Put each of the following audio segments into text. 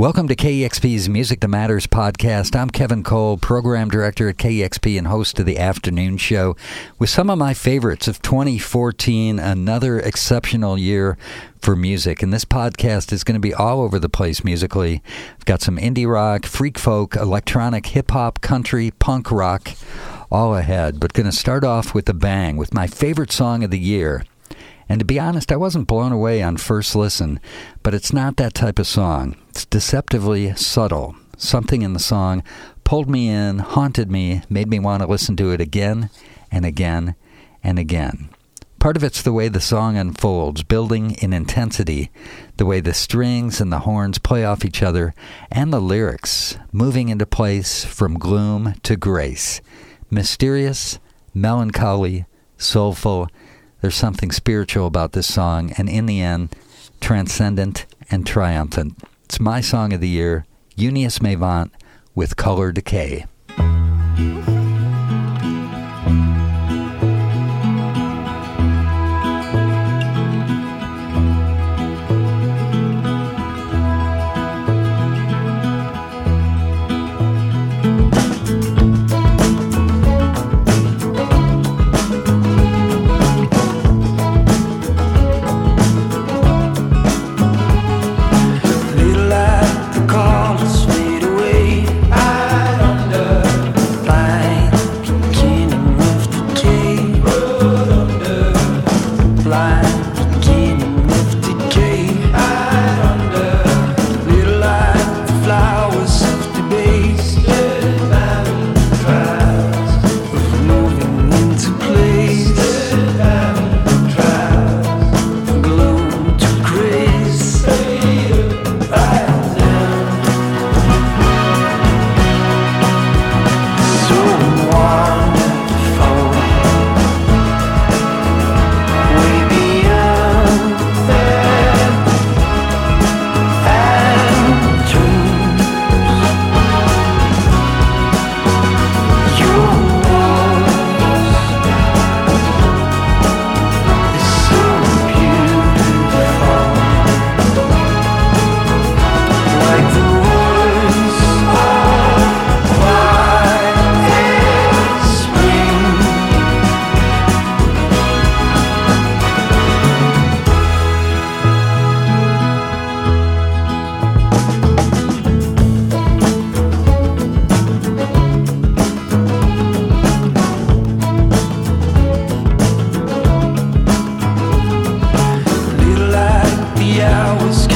Welcome to KEXP's Music That Matters podcast. I'm Kevin Cole, program director at KEXP and host of the afternoon show with some of my favorites of 2014, another exceptional year for music. And this podcast is going to be all over the place musically. I've got some indie rock, freak folk, electronic, hip hop, country, punk rock all ahead, but going to start off with a bang with my favorite song of the year. And to be honest, I wasn't blown away on first listen, but it's not that type of song. It's deceptively subtle. Something in the song pulled me in, haunted me, made me want to listen to it again and again and again. Part of it's the way the song unfolds, building in intensity, the way the strings and the horns play off each other, and the lyrics moving into place from gloom to grace. Mysterious, melancholy, soulful, there's something spiritual about this song, and in the end, transcendent and triumphant. It's my song of the year, Júníus Meyvant with Color Decay. I was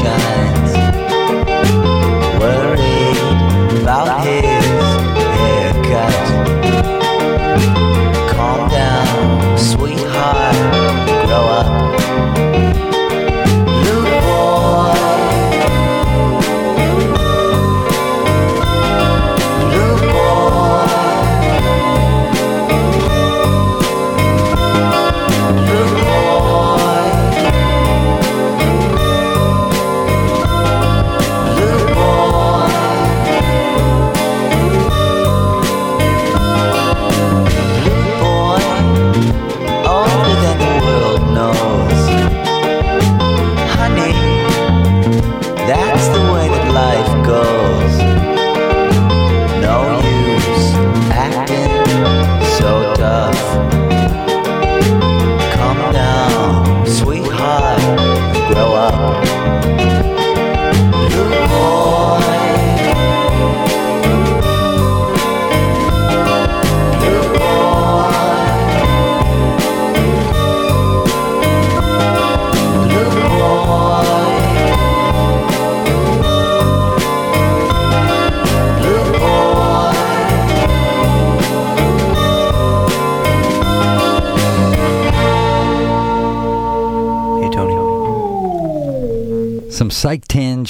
shine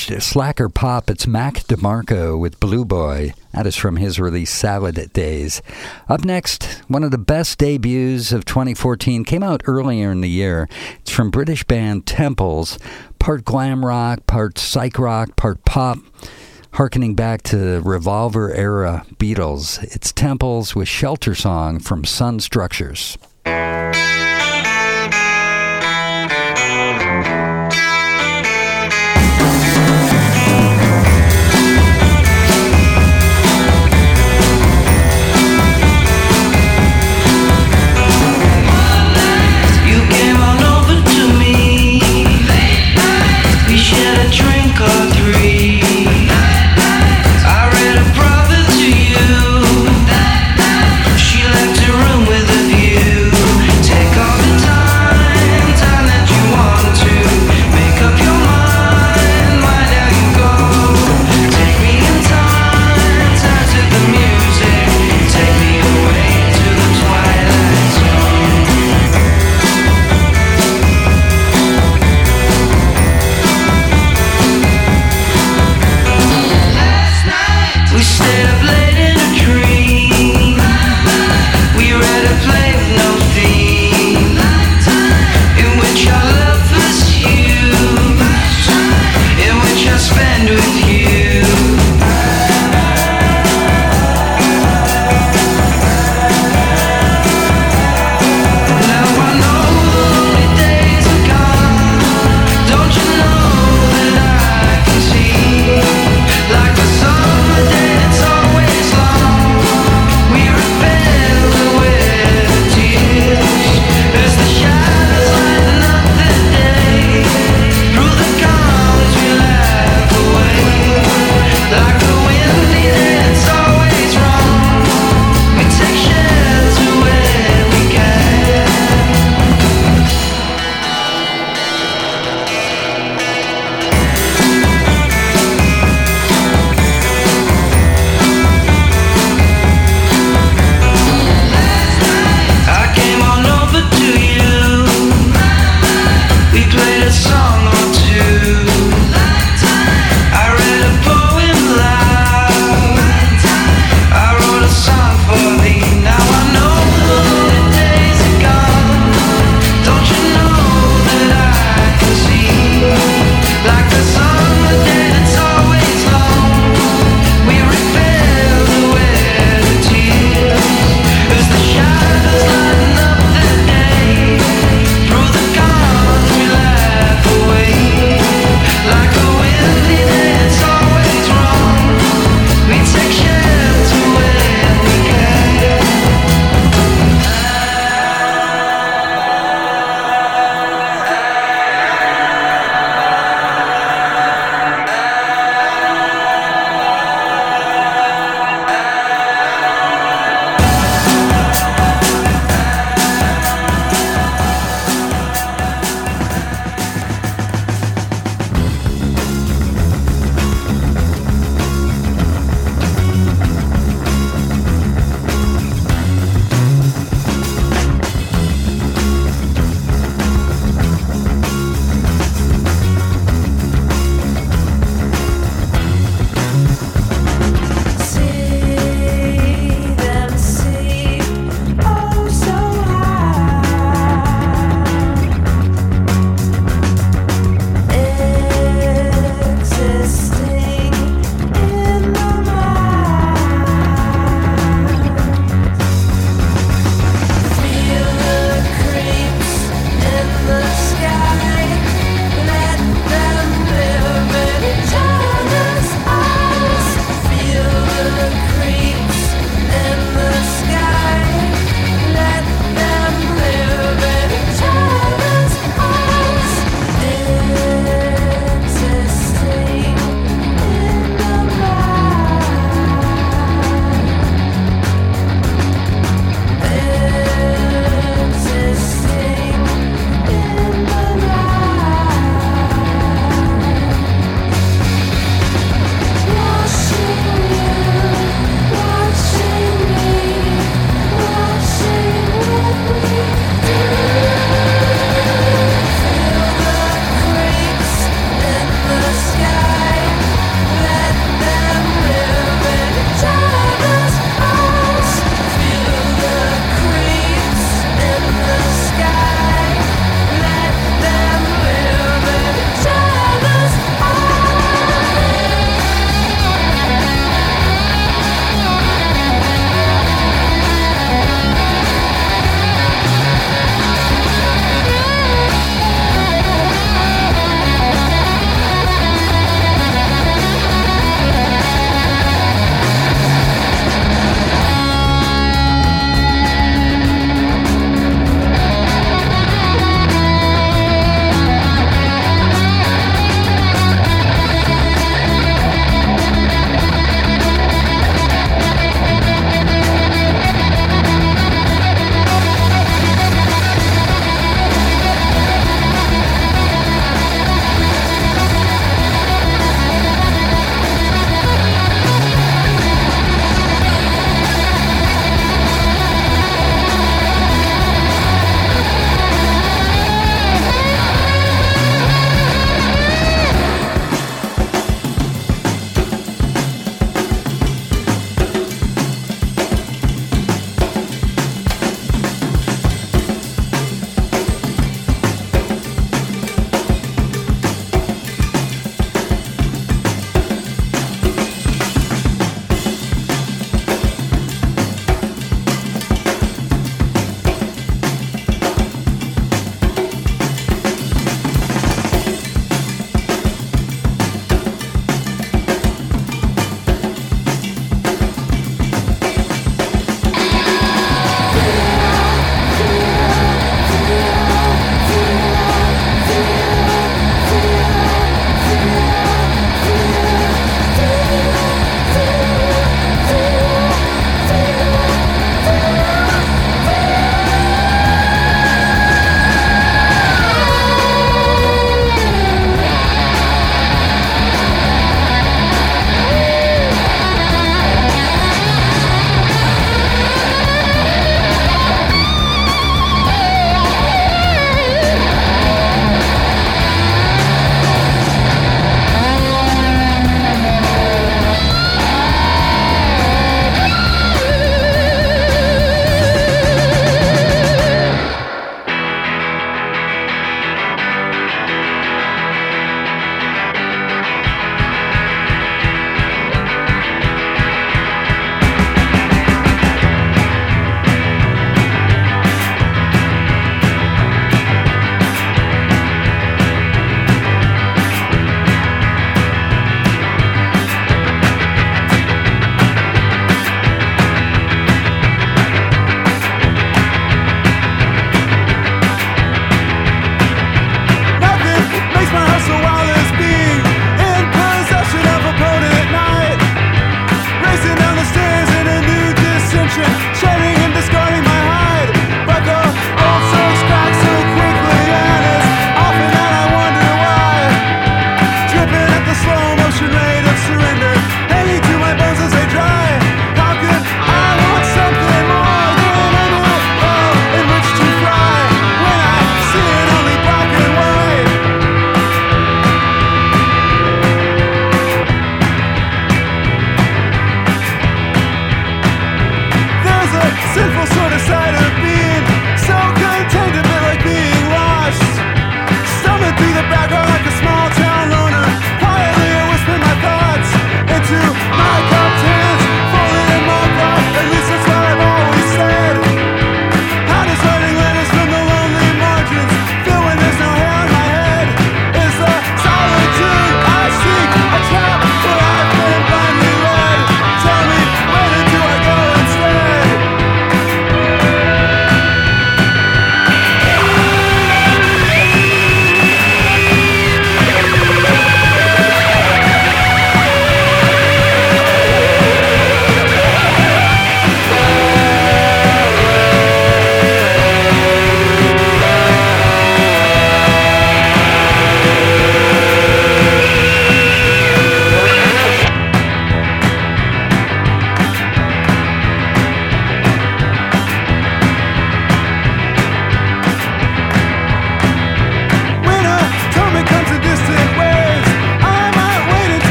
slacker pop. It's Mac DeMarco with Blue Boy. That is from his release Salad Days. Up next, one of the best debuts of 2014 came out earlier in the year. It's from British band Temples, part glam rock, part psych rock, part pop harkening back to revolver era Beatles. It's Temples with Shelter Song from Sun Structures.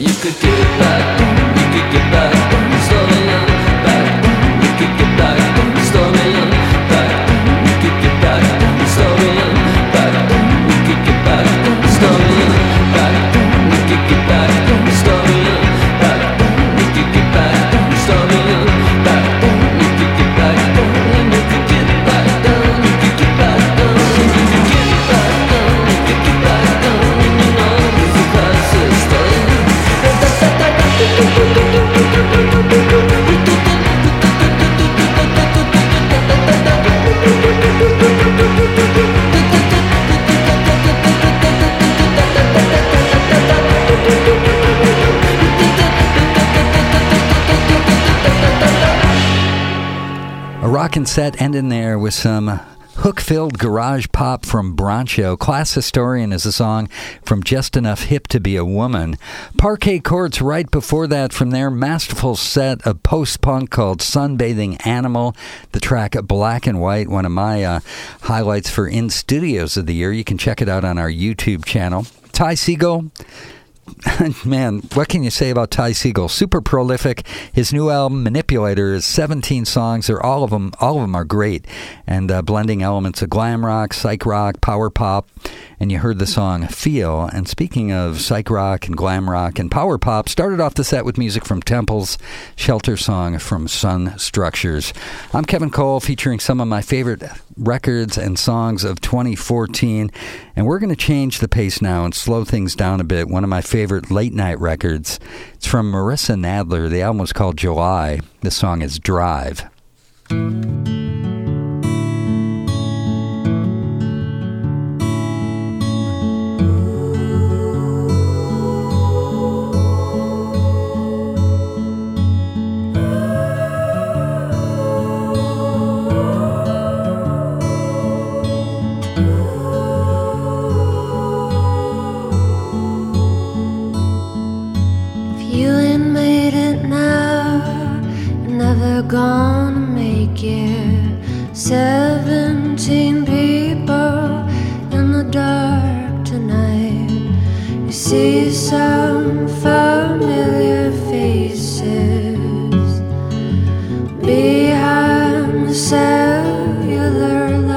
Rockin' set ending there with some hook filled garage pop from Broncho. Class Historian is a song from Just Enough Hip to Be a Woman. Parquet Courts right before that from their masterful set of post punk called Sunbathing Animal. The track Black and White, one of my uh, highlights for In Studios of the year. You can check it out on our YouTube channel. Ty Segall man, what can you say about Ty Segall? Super prolific. His new album, Manipulator, is 17 songs. They're all of them. All of them are great, and uh, blending elements of glam rock, psych rock, power pop. And you heard the song "Feel." And speaking of psych rock and glam rock and power pop, started off the set with music from Temples, Shelter Song from Sun Structures. I'm Kevin Cole, featuring some of my favorite records and songs of 2014. And we're going to change the pace now and slow things down a bit. One of my favorite late night records. It's from Marissa Nadler. The album was called July. The song is Drive. We're gonna make it. Seventeen people in the dark tonight. You see some familiar faces behind the cellular.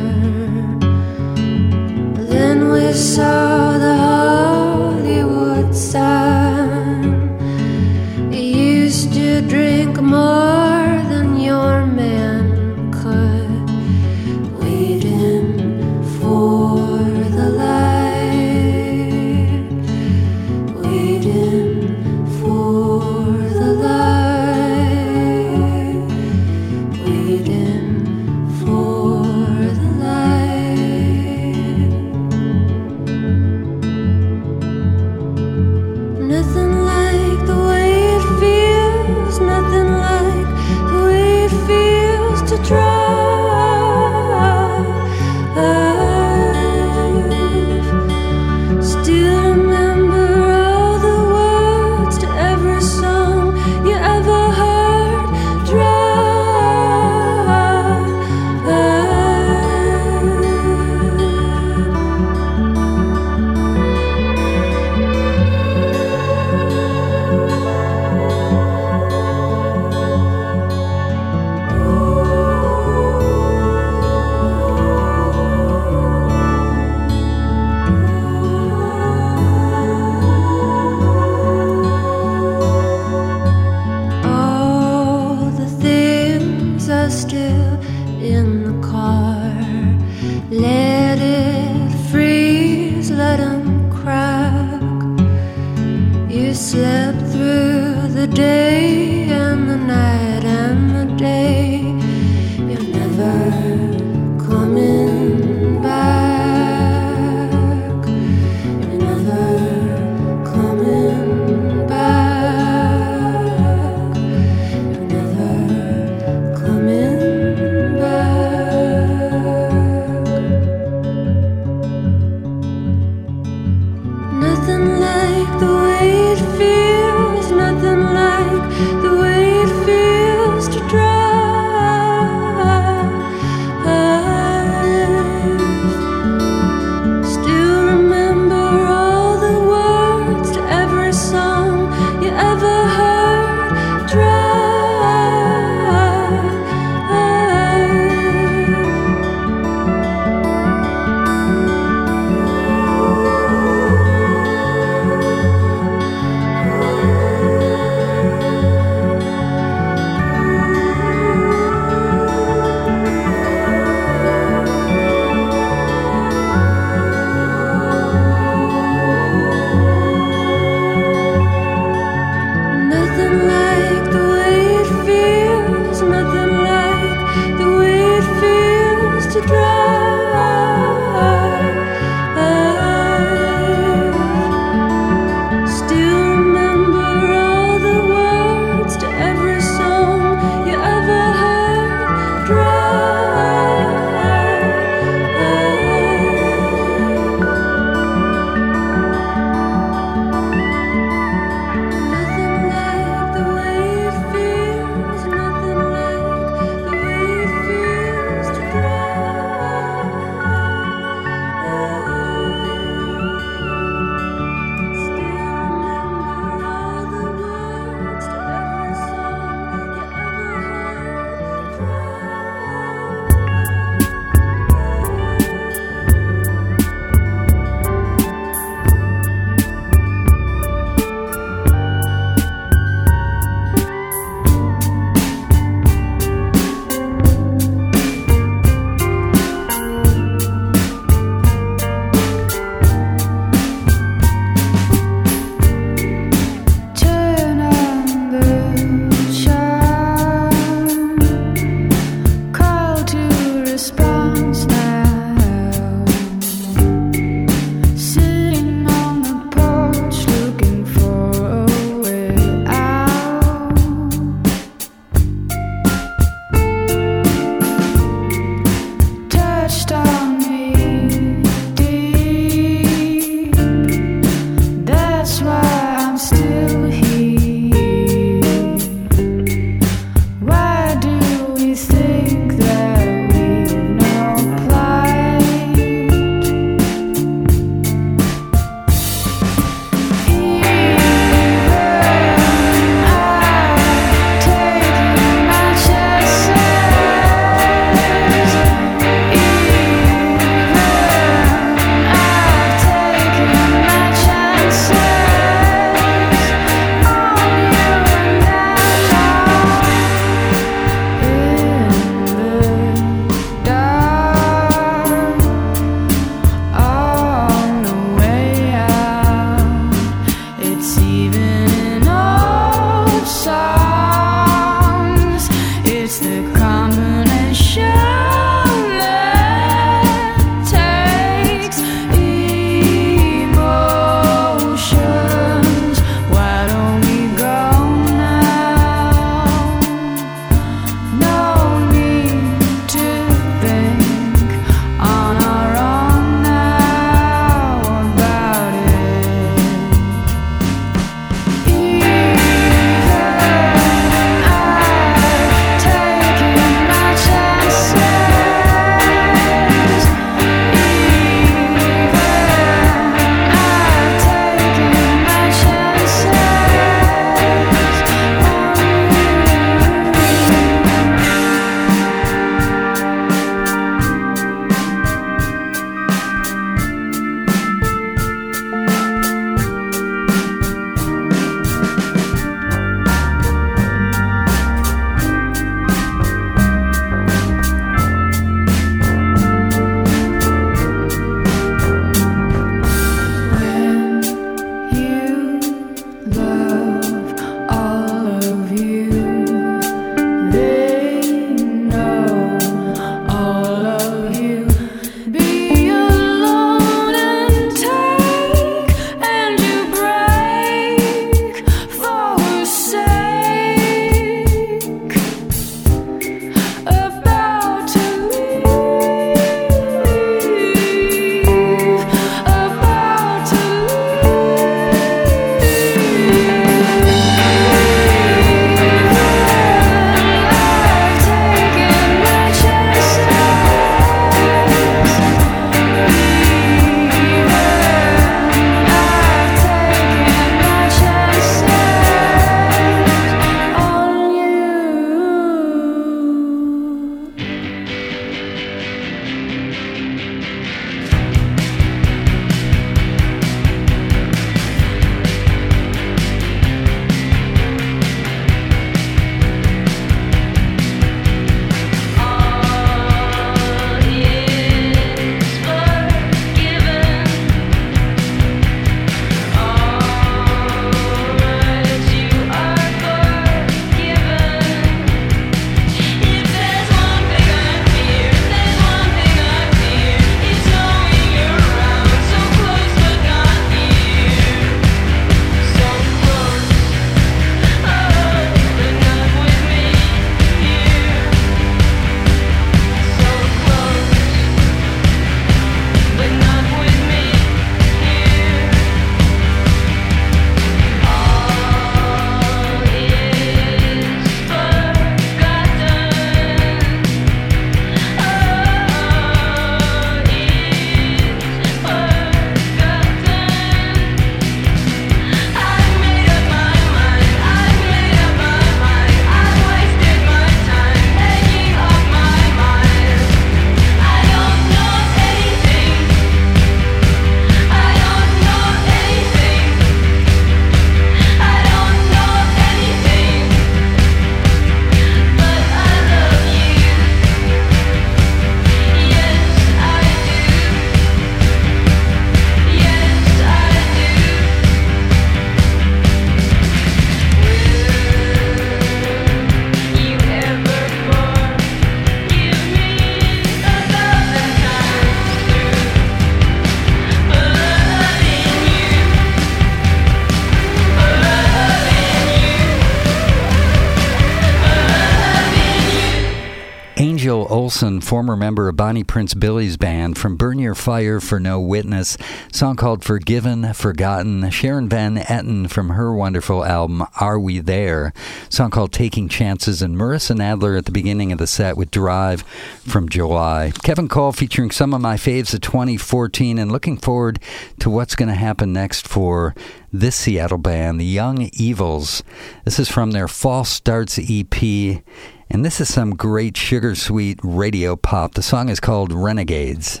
Former member of Bonnie Prince Billy's band, from Burn Your Fire for No Witness, song called Forgiven, Forgotten. Sharon Van Etten from her wonderful album Are We There, song called Taking Chances, and Marissa Nadler at the beginning of the set with Drive from July. Kevin Cole featuring some of my faves of 2014 and looking forward to what's going to happen next for this Seattle band, the Young Evils. This is from their False Starts EP. And this is some great sugar sweet radio pop. The song is called Renegades.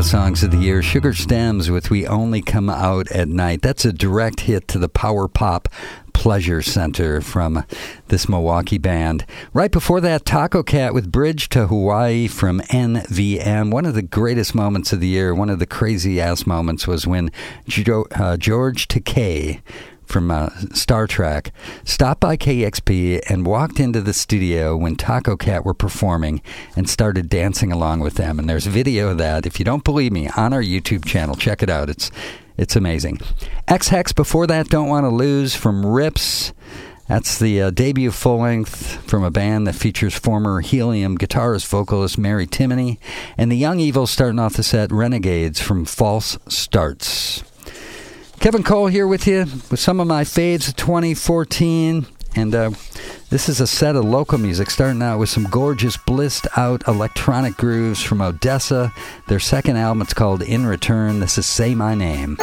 Radio songs of the year Sugar Stems with We Only Come Out at Night. That's a direct hit to the power pop pleasure center from this Milwaukee band. Right before that, Tacocat with Bridge to Hawaii from NVM. One of the greatest moments of the year, one of the crazy ass moments was when jo- uh, George Takei from uh, Star Trek stopped by KEXP and walked into the studio when Tacocat were performing and started dancing along with them. And there's video of that. If you don't believe me, on our YouTube channel, check it out. It's it's amazing. Ex Hex before that, Don't Want to Lose from Rips. That's the uh, debut full length from a band that features former Helium guitarist vocalist Mary Timony. And the Young Evils starting off the set, Renegades from False Starts. Kevin Cole here with you with some of my faves of 2014. And uh, This is a set of local music starting out with some gorgeous blissed out electronic grooves from ODESZA. Their second album, it's called In Return. This is Say My Name.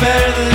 Trust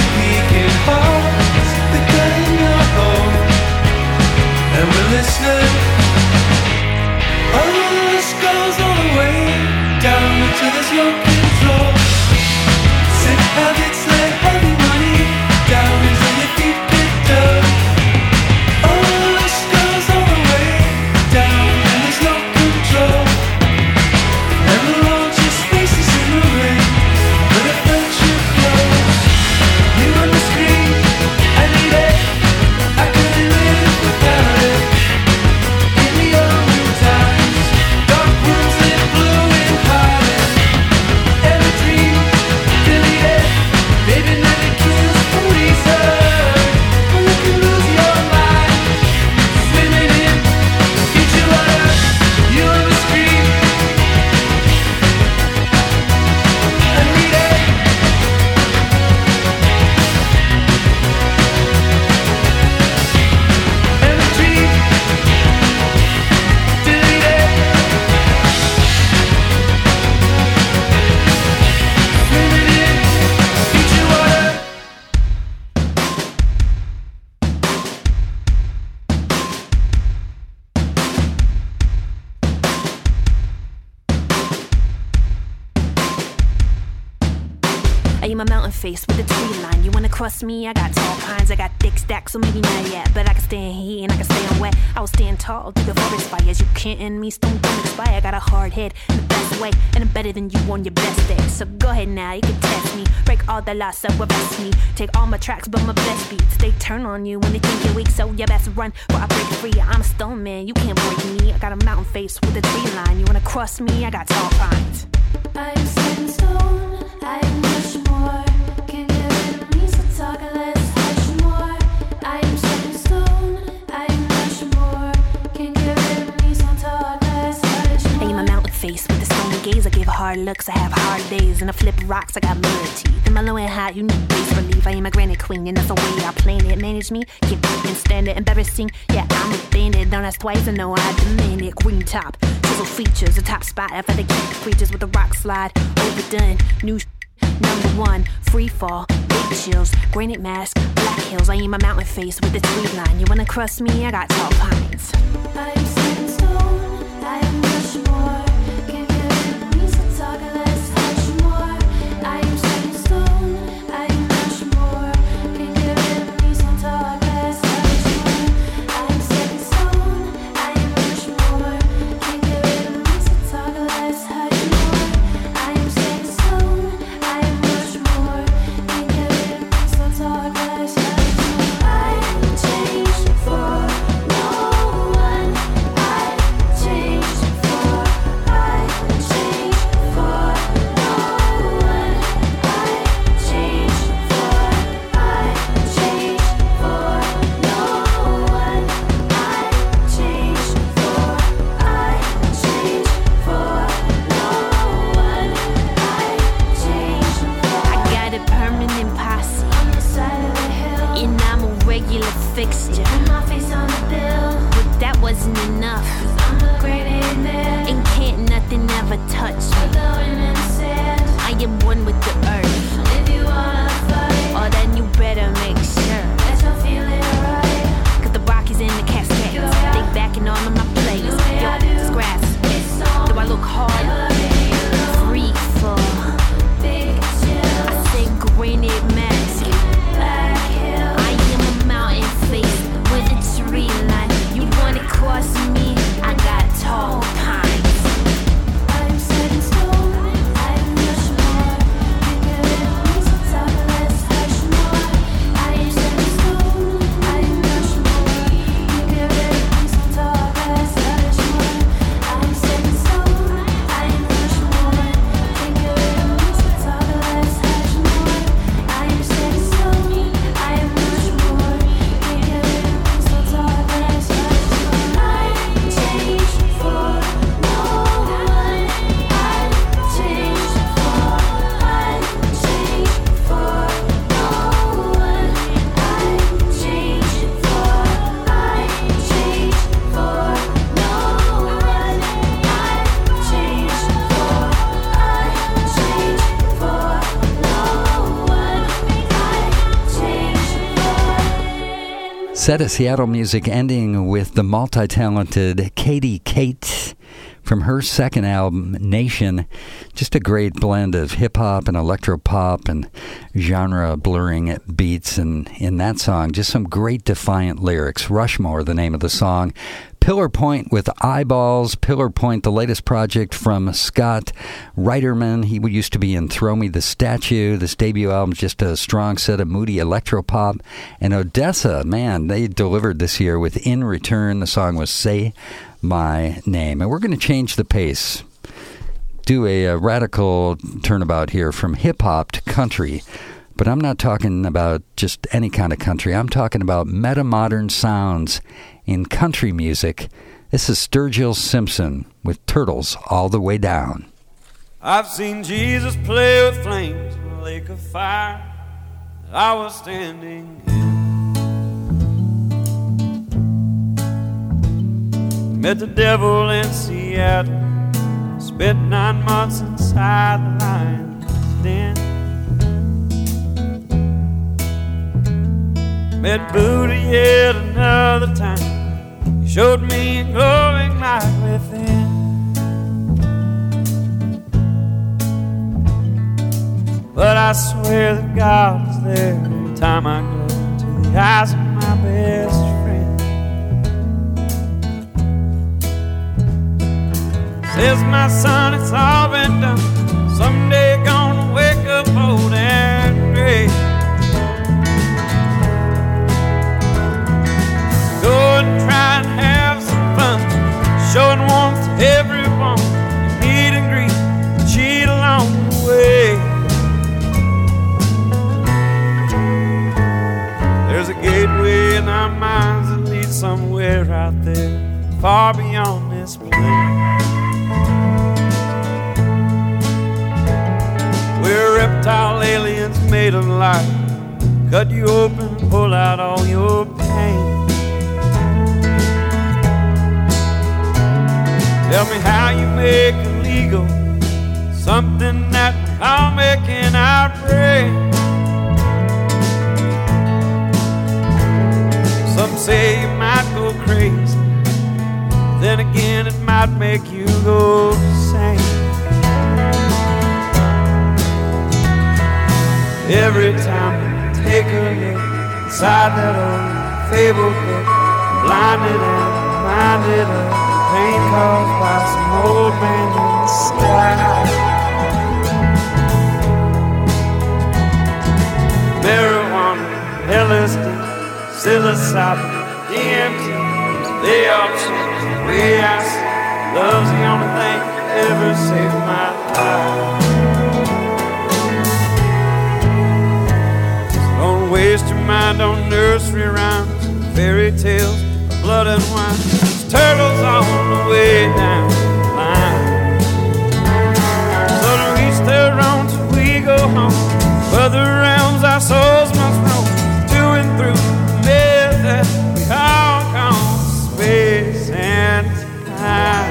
tracks, but my best beats. They turn on you when they think you're weak, so you best run before I break free. I'm a stone man, you can't break me. I got a mountain face with a tree line. You wanna cross me? I got tall pines. I'm stone, I'm I give hard looks, I have hard days, and I flip rocks. I got mirror teeth. And my low and high, you need base relief. I am a granite queen, and that's the way I plan it. Manage me, and stand it. Embarrassing, yeah, I'm a bandit. Don't ask twice, I know I demand it. Green top, chisel features, a top spot. After the keep creatures with a rock slide. Overdone, new. Number one, free fall, big chills, granite mask, black hills. I am a mountain face with a tree line. You wanna cross me? I got tall pines. I'm stone, I set of Seattle music ending with the multi talented Katie Kate from her second album, Nation. Just a great blend of hip hop and electro pop and genre blurring beats. And in that song, just some great defiant lyrics. Rushmore, the name of the song. Pillar Point with Eyeballs. Pillar Point, the latest project from Scott Reitherman. He used to be in Throw Me the Statue. This debut album is just a strong set of moody electropop. And ODESZA, man, they delivered this year with In Return. The song was Say My Name. And we're going to change the pace. Do a, a radical turnabout here from hip hop to country. But I'm not talking about just any kind of country. I'm talking about meta modern sounds in country music. This is Sturgill Simpson with Turtles All the Way Down. I've seen Jesus play with flames in a lake of fire. I was standing in. Met the devil in Seattle. Spent nine months inside the lion's den. Met Buddha yet another time. Showed me a glowing light within. But I swear that God is there every time I look into the eyes of my best friend. Says my son, it's all been done. Someday gonna wake up old and gray. Go and try and have some fun, showing warmth to everyone. You meet and greet, cheat along the way. There's a gateway in our minds that leads somewhere out there, far beyond this place. We're reptile aliens made of light. Cut you open, pull out all your pain. Tell me how you make illegal something that I'll make an outrage. Some say you might go crazy. Then again, it might make you go sane. Every time I take a look inside that old fable book, blinded and reminded of the sky. The. Love's the only thing that ever saved my life. Don't waste your mind on nursery rhymes, fairy tales, blood and wine. Turtles on the way down the line. So to reach their own we go home. Further realms our souls must roam to and through the maze that we all call space and time.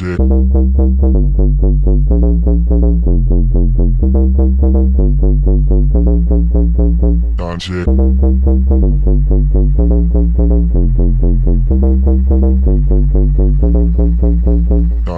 magic. Magic.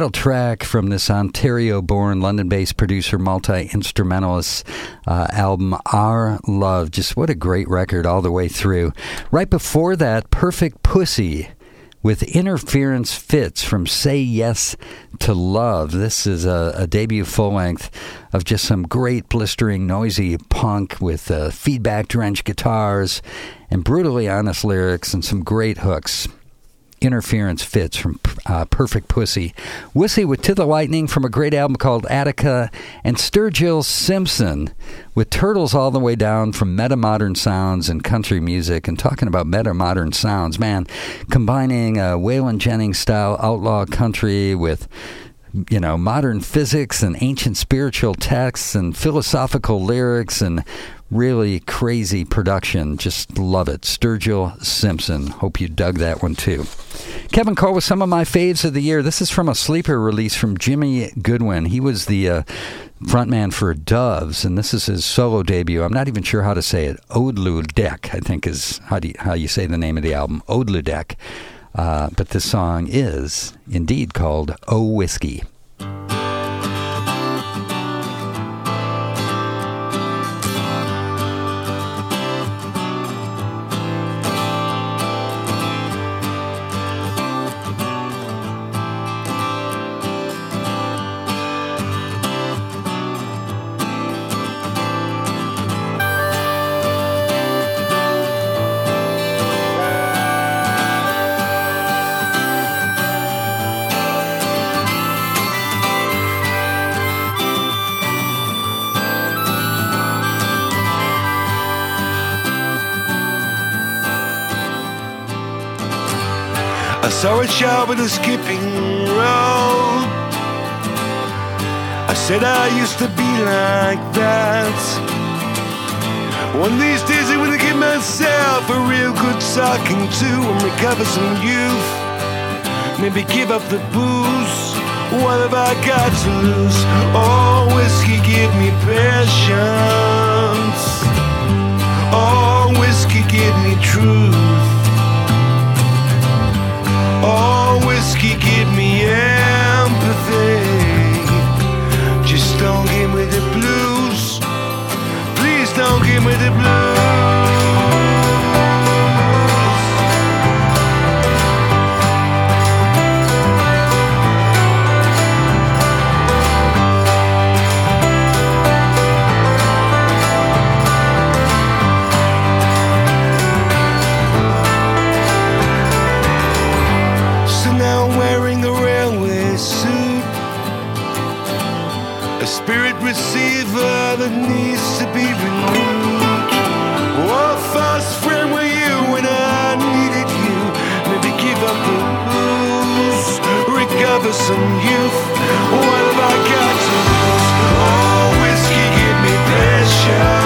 title track from this Ontario born, London based producer, multi instrumentalist uh, album, Our Love. Just what a great record all the way through. Right before that, Perfect Pussy with interference fits from Say Yes to Love. This is a, a debut full length of just some great blistering noisy punk with uh, feedback drenched guitars and brutally honest lyrics and some great hooks interference fits from uh, Perfect Pussy. Wussy with To the Lightning from a great album called Attica, and Sturgill Simpson with Turtles All the Way Down from Metamodern Sounds and Country Music. And talking about Metamodern Sounds, man, combining uh, Waylon Jennings style outlaw country with you know, modern physics and ancient spiritual texts and philosophical lyrics and really crazy production. Just love it. Sturgill Simpson. Hope you dug that one too. Kevin Cole with some of my faves of the year. This is from a sleeper release from Jimi Goodwin. He was the uh, frontman for Doves, and this is his solo debut. I'm not even sure how to say it. Odludek, I think is how, do you, how you say the name of the album. Odludek. Uh, but this song is indeed called Oh Whiskey. With a skipping rope. I said I used to be like that. One of these days I'm gonna give myself a real good talking to and recover some youth. Maybe give up the booze. What have I got to lose? Oh, whiskey, give me patience. Oh, whiskey, give me truth. Oh, whiskey, give me empathy. Just don't give me the blues. Please don't give me the blues. That needs to be renewed. Oh, fast friend, were you when I needed you? Maybe give up the booze, recover some youth. What have I got to lose? Oh, whiskey, give me patience.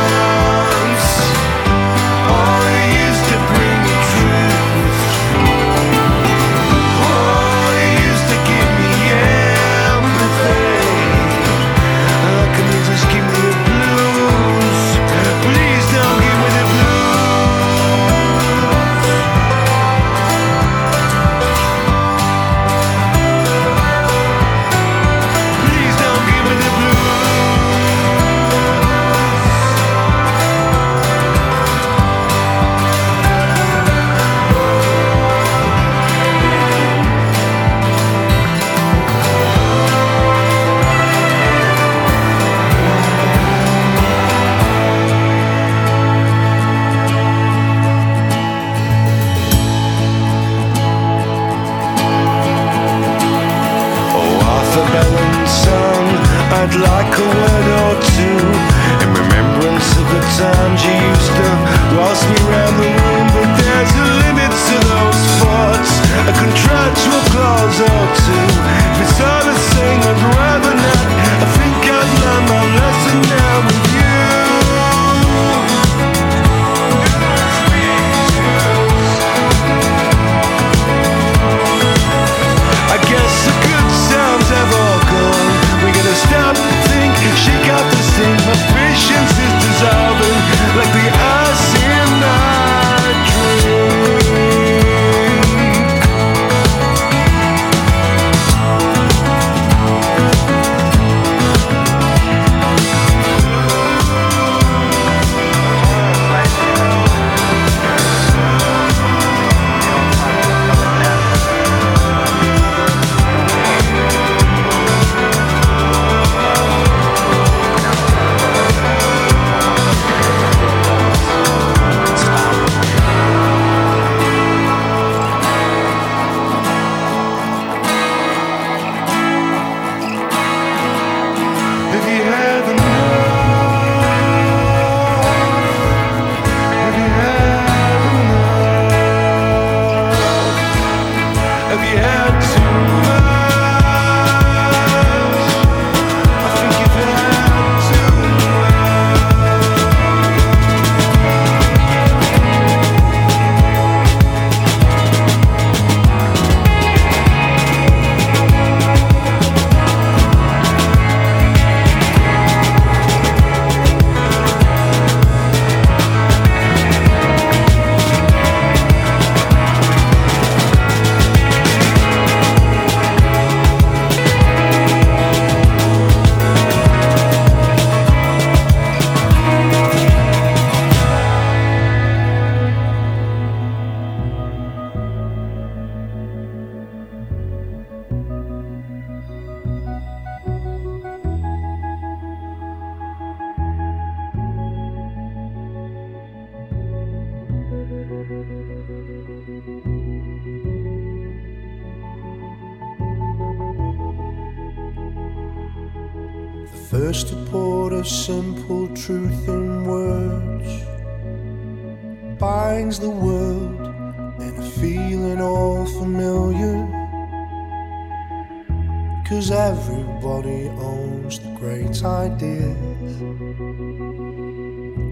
Cause everybody owns the great ideas.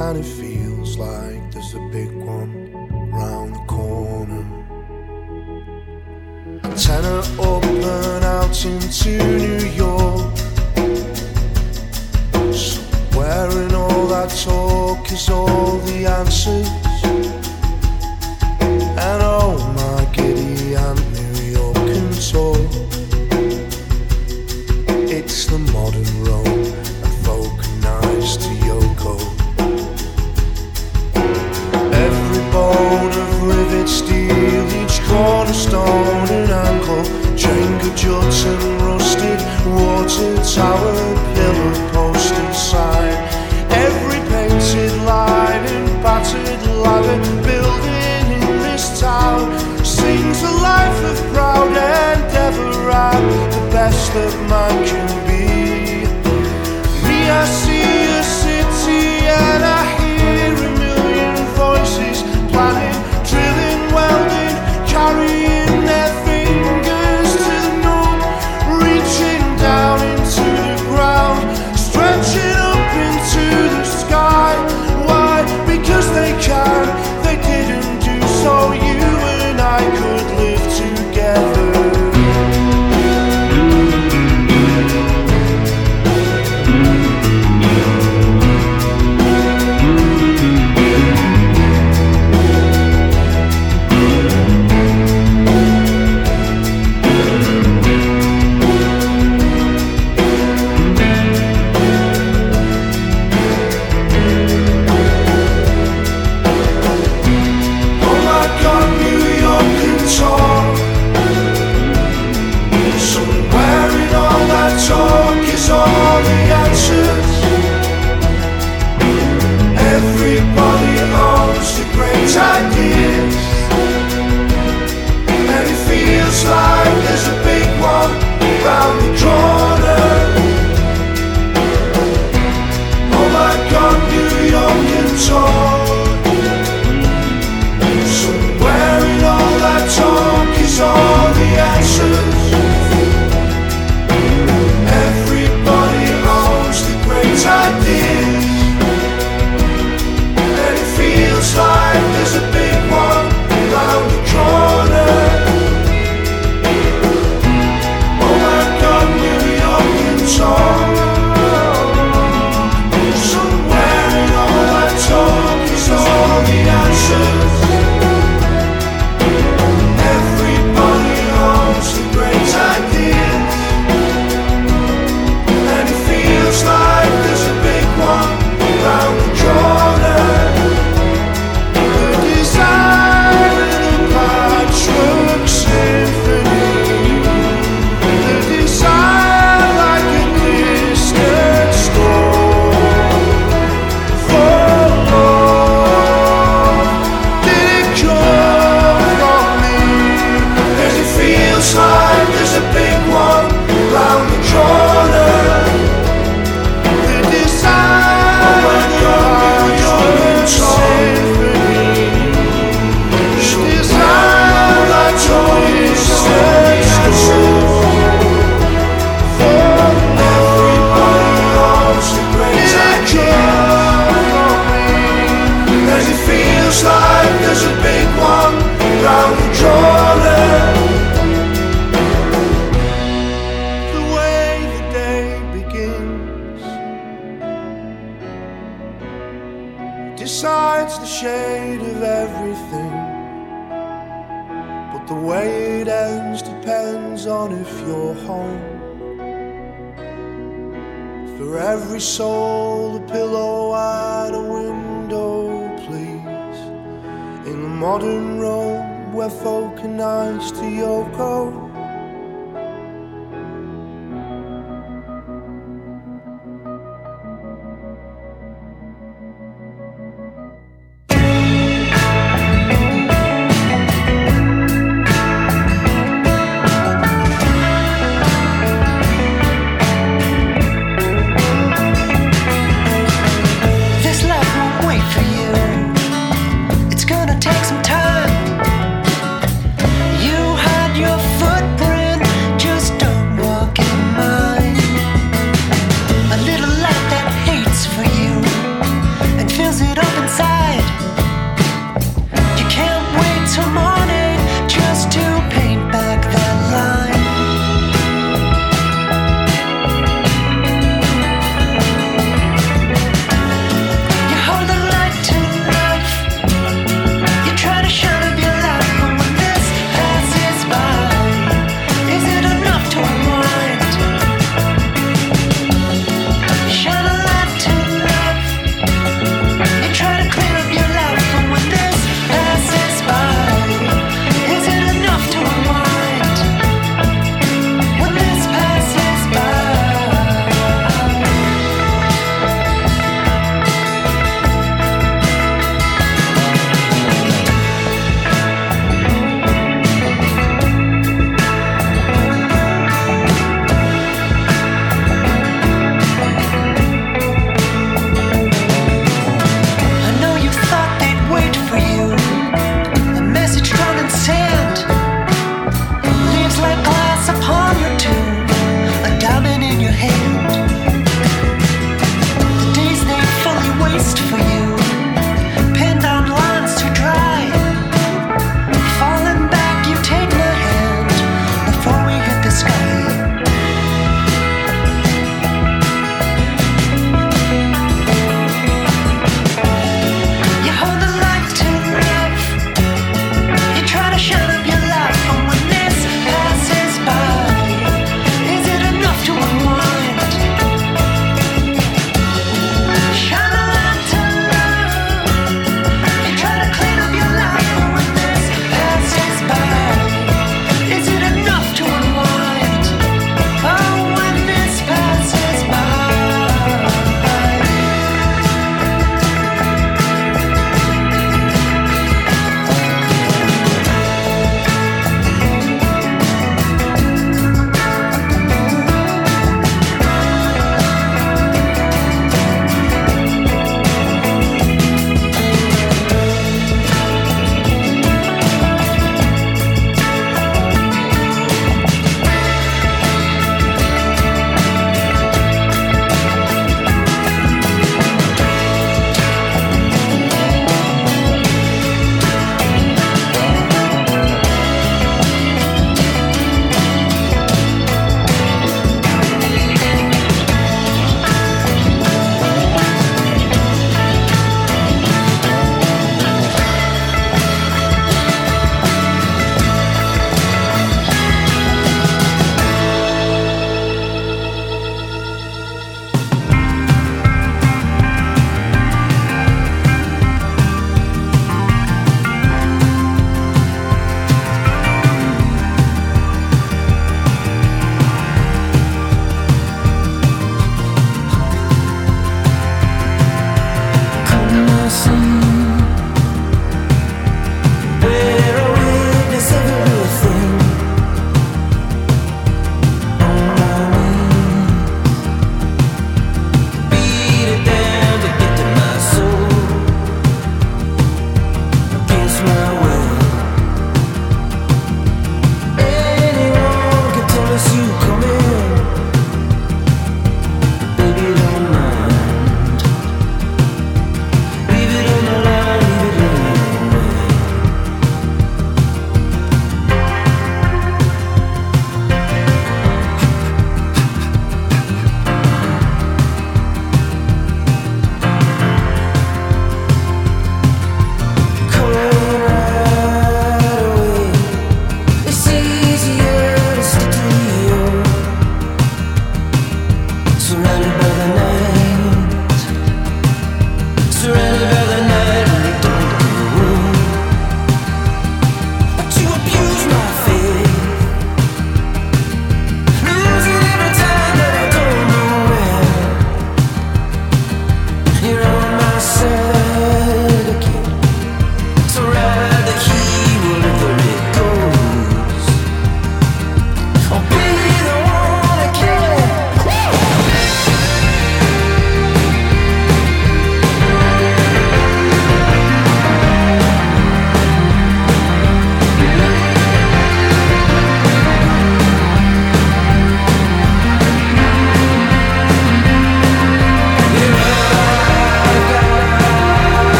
And it feels like there's a big one round the corner. Tenor open out into New York. So where in all that talk is all the answers? tilted tower, pillar, post and sign. Every painted line in battered ladder, building in this town sings a life of proud endeavour at the best of man can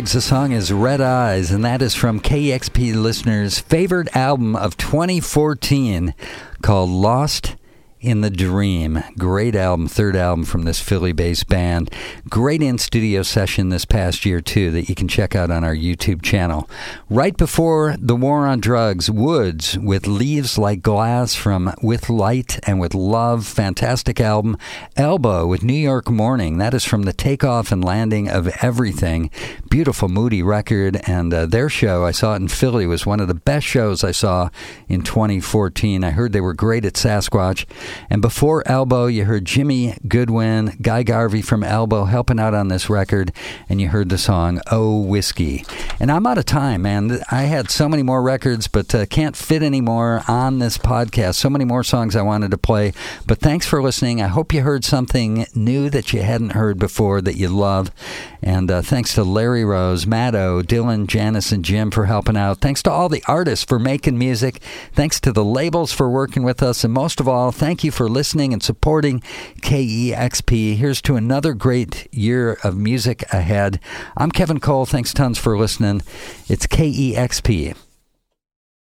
The song is Red Eyes, and that is from KEXP listeners' favorite album of 2014 called Lost in the Dream. Great album, third album from this Philly based band. Great in studio session this past year, too, that you can check out on our YouTube channel. Right before The War on Drugs, Woods with Leaves Like Glass from With Light and With Love. Fantastic album. Elbow with New York Morning. That is from the takeoff and landing of everything. Beautiful, moody record. And uh, their show, I saw it in Philly, was one of the best shows I saw in 2014. I heard they were great at Sasquatch. And before Elbow, you heard Jimi Goodwin, Guy Garvey from Elbow helping out on this record, and you heard the song Oh Whiskey. And I'm out of time, man. I had so many more records, but uh, can't fit any more on this podcast. So many more songs I wanted to play. But thanks for listening. I hope you heard something new that you hadn't heard before that you love. And uh, thanks to Larry Rose, Matto, Dylan, Janice, and Jim for helping out. Thanks to all the artists for making music. Thanks to the labels for working with us. And most of all, thank you for listening and supporting KEXP. Here's to another great year of music ahead. I'm Kevin Cole. Thanks tons for listening. It's KEXP.